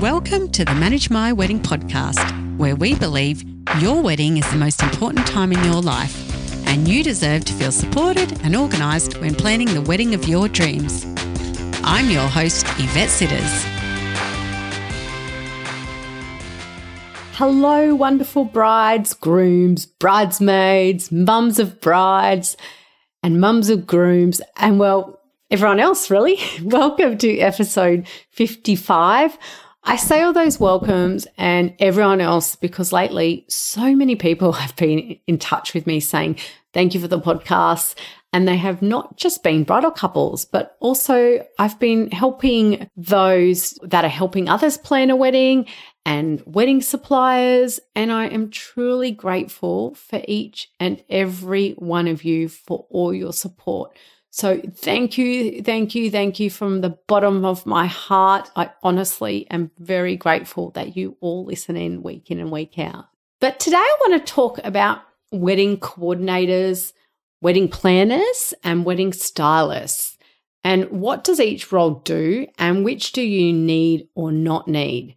Welcome to the Manage My Wedding podcast, where we believe your wedding is the most important time in your life, and you deserve to feel supported and organised when planning the wedding of your dreams. I'm your host, Yvette Sitters. Hello, wonderful brides, grooms, bridesmaids, mums of brides, and mums of grooms, and well, everyone else, really. Welcome to episode 55 I say all those welcomes and everyone else because lately so many people have been in touch with me saying, thank you for the podcast. And they have not just been bridal couples, but also I've been helping those that are helping others plan a wedding and wedding suppliers. And I am truly grateful for each and every one of you for all your support. So thank you, thank you, thank you from the bottom of my heart. I honestly am very grateful that you all listen in week in and week out. But today I want to talk about wedding coordinators, wedding planners, and wedding stylists. And what does each role do, and which do you need or not need?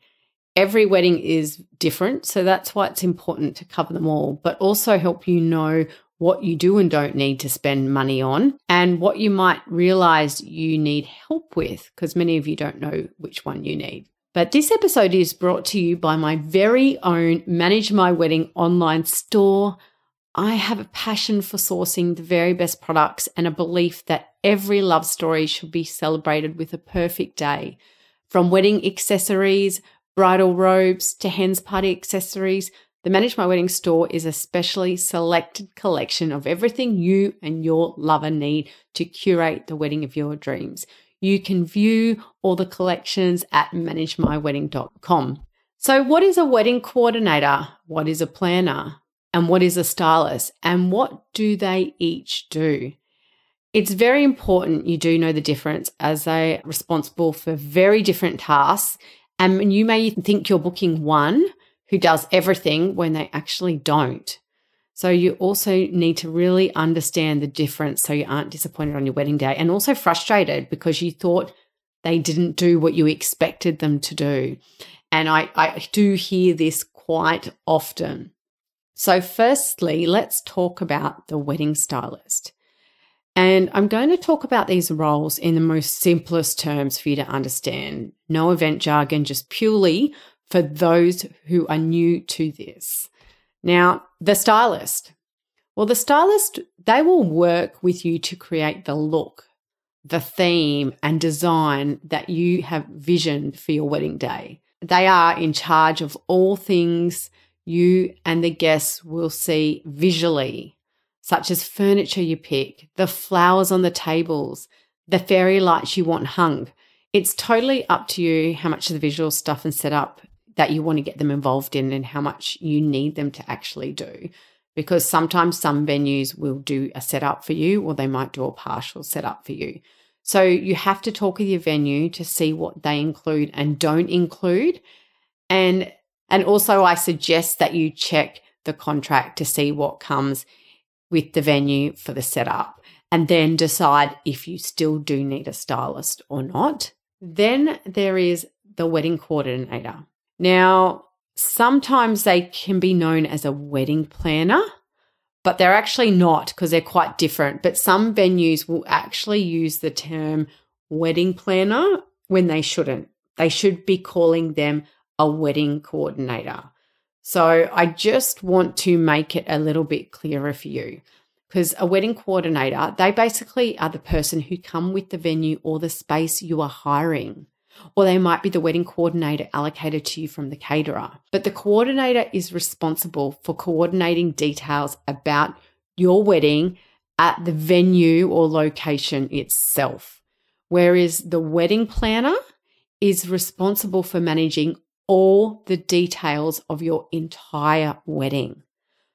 Every wedding is different, so that's why it's important to cover them all, but also help you know what you do and don't need to spend money on, and what you might realize you need help with, because many of you don't know which one you need. But this episode is brought to you by my very own Manage My Wedding online store. I have a passion for sourcing the very best products and a belief that every love story should be celebrated with a perfect day. From wedding accessories, bridal robes to hens party accessories the Manage My Wedding store is a specially selected collection of everything you and your lover need to curate the wedding of your dreams. You can view all the collections at managemywedding.com. So, what is a wedding coordinator? What is a planner? And what is a stylist? And what do they each do? It's very important you do know the difference as they are responsible for very different tasks. And you may think you're booking one who does everything when they actually don't. So you also need to really understand the difference so you aren't disappointed on your wedding day and also frustrated because you thought they didn't do what you expected them to do. And I, I do hear this quite often. So, firstly, let's talk about the wedding stylist. And I'm going to talk about these roles in the most simplest terms for you to understand. No event jargon, just purely for those who are new to this. Now, the stylist. Well, the stylist, they will work with you to create the look, the theme, and design that you have visioned for your wedding day. They are in charge of all things you and the guests will see visually, such as furniture you pick, the flowers on the tables, the fairy lights you want hung. It's totally up to you how much of the visual stuff and setup that you want to get them involved in and how much you need them to actually do. Because sometimes some venues will do a setup for you or they might do a partial setup for you. So you have to talk with your venue to see what they include and don't include. And and also I suggest that you check the contract to see what comes with the venue for the setup and then decide if you still do need a stylist or not. Then there is the wedding coordinator. Now, sometimes they can be known as a wedding planner, but they're actually not because they're quite different. But some venues will actually use the term wedding planner when they shouldn't. They should be calling them a wedding coordinator. So I just want to make it a little bit clearer for you because a wedding coordinator, they basically are the person who come with the venue or the space you are hiring or they might be the wedding coordinator allocated to you from the caterer. But the coordinator is responsible for coordinating details about your wedding at the venue or location itself. Whereas the wedding planner is responsible for managing all the details of your entire wedding.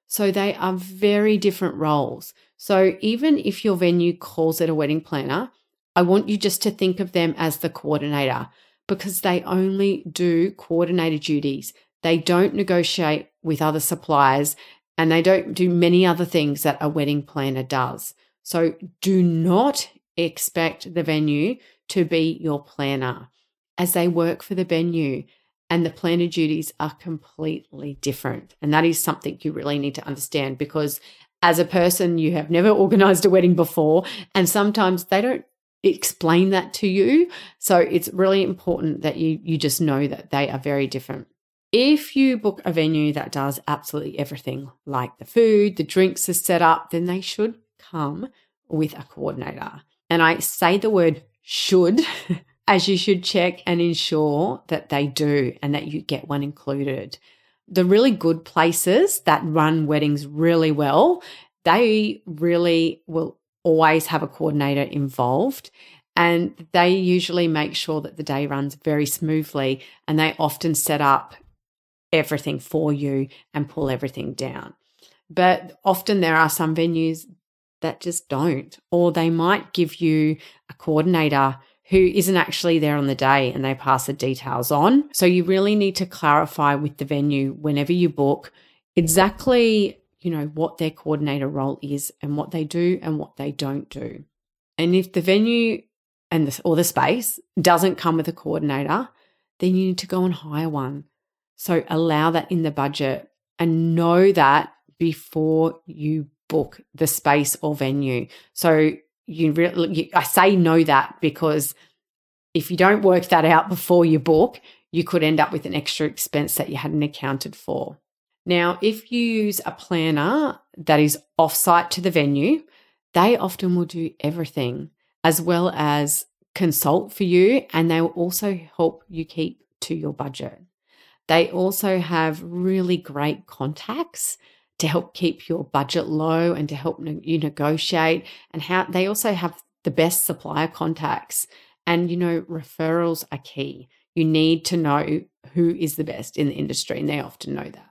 So they are very different roles. So even if your venue calls it a wedding planner, I want you just to think of them as the coordinator because they only do coordinator duties. They don't negotiate with other suppliers and they don't do many other things that a wedding planner does. So do not expect the venue to be your planner as they work for the venue and the planner duties are completely different. And that is something you really need to understand because as a person, you have never organized a wedding before, and sometimes they don't explain that to you. So it's really important that you you just know that they are very different. If you book a venue that does absolutely everything, like the food, the drinks are set up, then they should come with a coordinator. And I say the word should, as you should check and ensure that they do and that you get one included. The really good places that run weddings really well, they really will always have a coordinator involved. And they usually make sure that the day runs very smoothly and they often set up everything for you and pull everything down. But often there are some venues that just don't, or they might give you a coordinator who isn't actually there on the day and they pass the details on. So you really need to clarify with the venue whenever you book exactly, you know, what their coordinator role is and what they do and what they don't do. And if the venue and the, or the space doesn't come with a coordinator, then you need to go and hire one. So allow that in the budget and know that before you book the space or venue. So you really, I say know that because if you don't work that out before you book, you could end up with an extra expense that you hadn't accounted for. Now, if you use a planner that is offsite to the venue, they often will do everything as well as consult for you and they will also help you keep to your budget. They also have really great contacts to help keep your budget low and to help you negotiate and how they also have the best supplier contacts. And you know referrals are key. You need to know who is the best in the industry and they often know that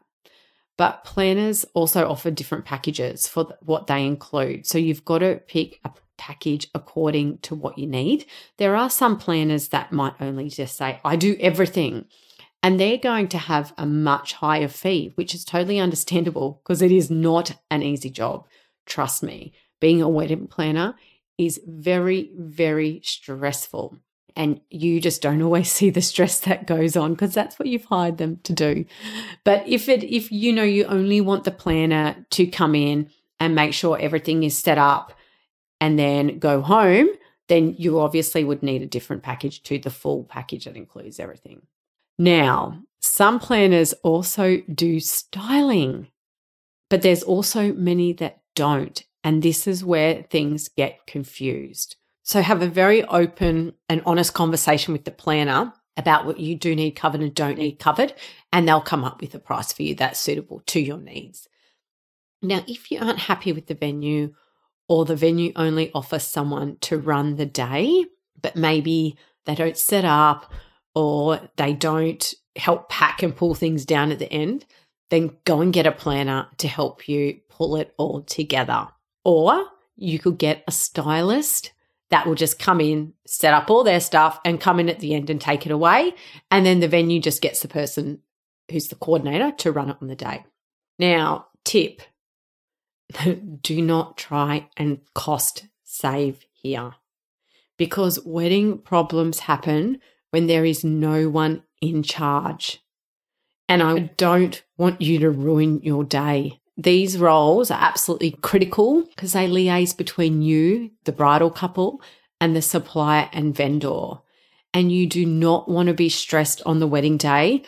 but planners also offer different packages for what they include so you've got to pick a package according to what you need there are some planners that might only just say i do everything and they're going to have a much higher fee, which is totally understandable because it is not an easy job. Trust me, being a wedding planner is very, very stressful. And you just don't always see the stress that goes on because that's what you've hired them to do. But if it, if you know, you only want the planner to come in and make sure everything is set up and then go home, then you obviously would need a different package to the full package that includes everything. Now, some planners also do styling, but there's also many that don't. And this is where things get confused. So have a very open and honest conversation with the planner about what you do need covered and don't need covered, and they'll come up with a price for you that's suitable to your needs. Now, if you aren't happy with the venue or the venue only offers someone to run the day, but maybe they don't set up or they don't help pack and pull things down at the end, then go and get a planner to help you pull it all together. Or you could get a stylist that will just come in, set up all their stuff, and come in at the end and take it away. And then the venue just gets the person who's the coordinator to run it on the day. Now, tip do not try and cost save here because wedding problems happen when there is no one in charge. And I don't want you to ruin your day. These roles are absolutely critical because they liaise between you, the bridal couple, and the supplier and vendor. And you do not want to be stressed on the wedding day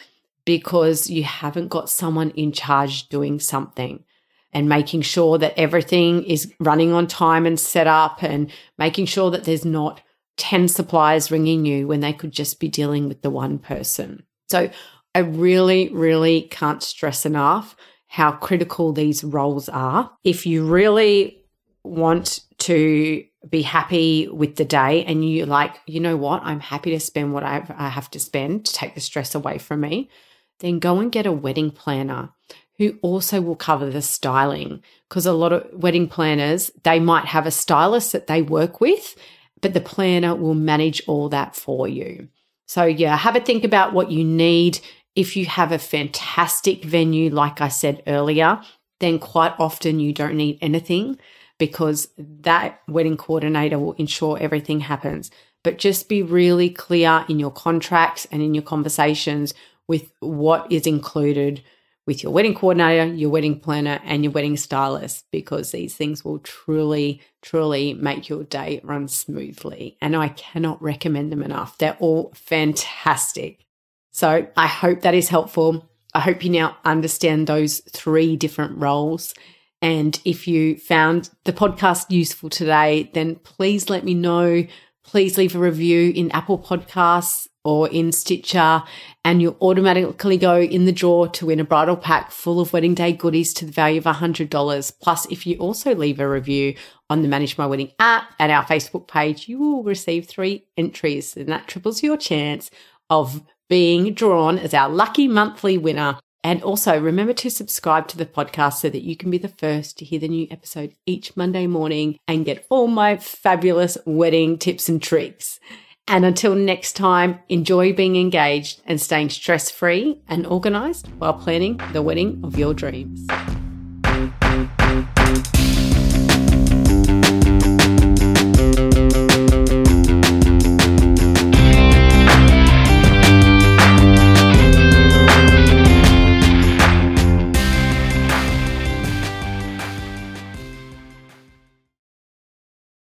because you haven't got someone in charge doing something and making sure that everything is running on time and set up and making sure that there's not 10 suppliers ringing you when they could just be dealing with the one person. So I really, really can't stress enough how critical these roles are. If you really want to be happy with the day and you like, you know what, I'm happy to spend what I have to spend to take the stress away from me, then go and get a wedding planner who also will cover the styling because a lot of wedding planners they might have a stylist that they work with but the planner will manage all that for you. So, yeah, have a think about what you need. If you have a fantastic venue, like I said earlier, then quite often you don't need anything because that wedding coordinator will ensure everything happens. But just be really clear in your contracts and in your conversations with what is included with your wedding coordinator, your wedding planner, and your wedding stylist because these things will truly, truly make your day run smoothly. And I cannot recommend them enough. They're all fantastic. So I hope that is helpful. I hope you now understand those three different roles. And if you found the podcast useful today, then please let me know. Please leave a review in Apple Podcasts or in Stitcher, and you'll automatically go in the draw to win a bridal pack full of wedding day goodies to the value of $100. Plus, if you also leave a review on the Manage My Wedding app and our Facebook page, you will receive three entries, and that triples your chance of being drawn as our lucky monthly winner. And also remember to subscribe to the podcast so that you can be the first to hear the new episode each Monday morning and get all my fabulous wedding tips and tricks. And until next time, enjoy being engaged and staying stress free and organized while planning the wedding of your dreams.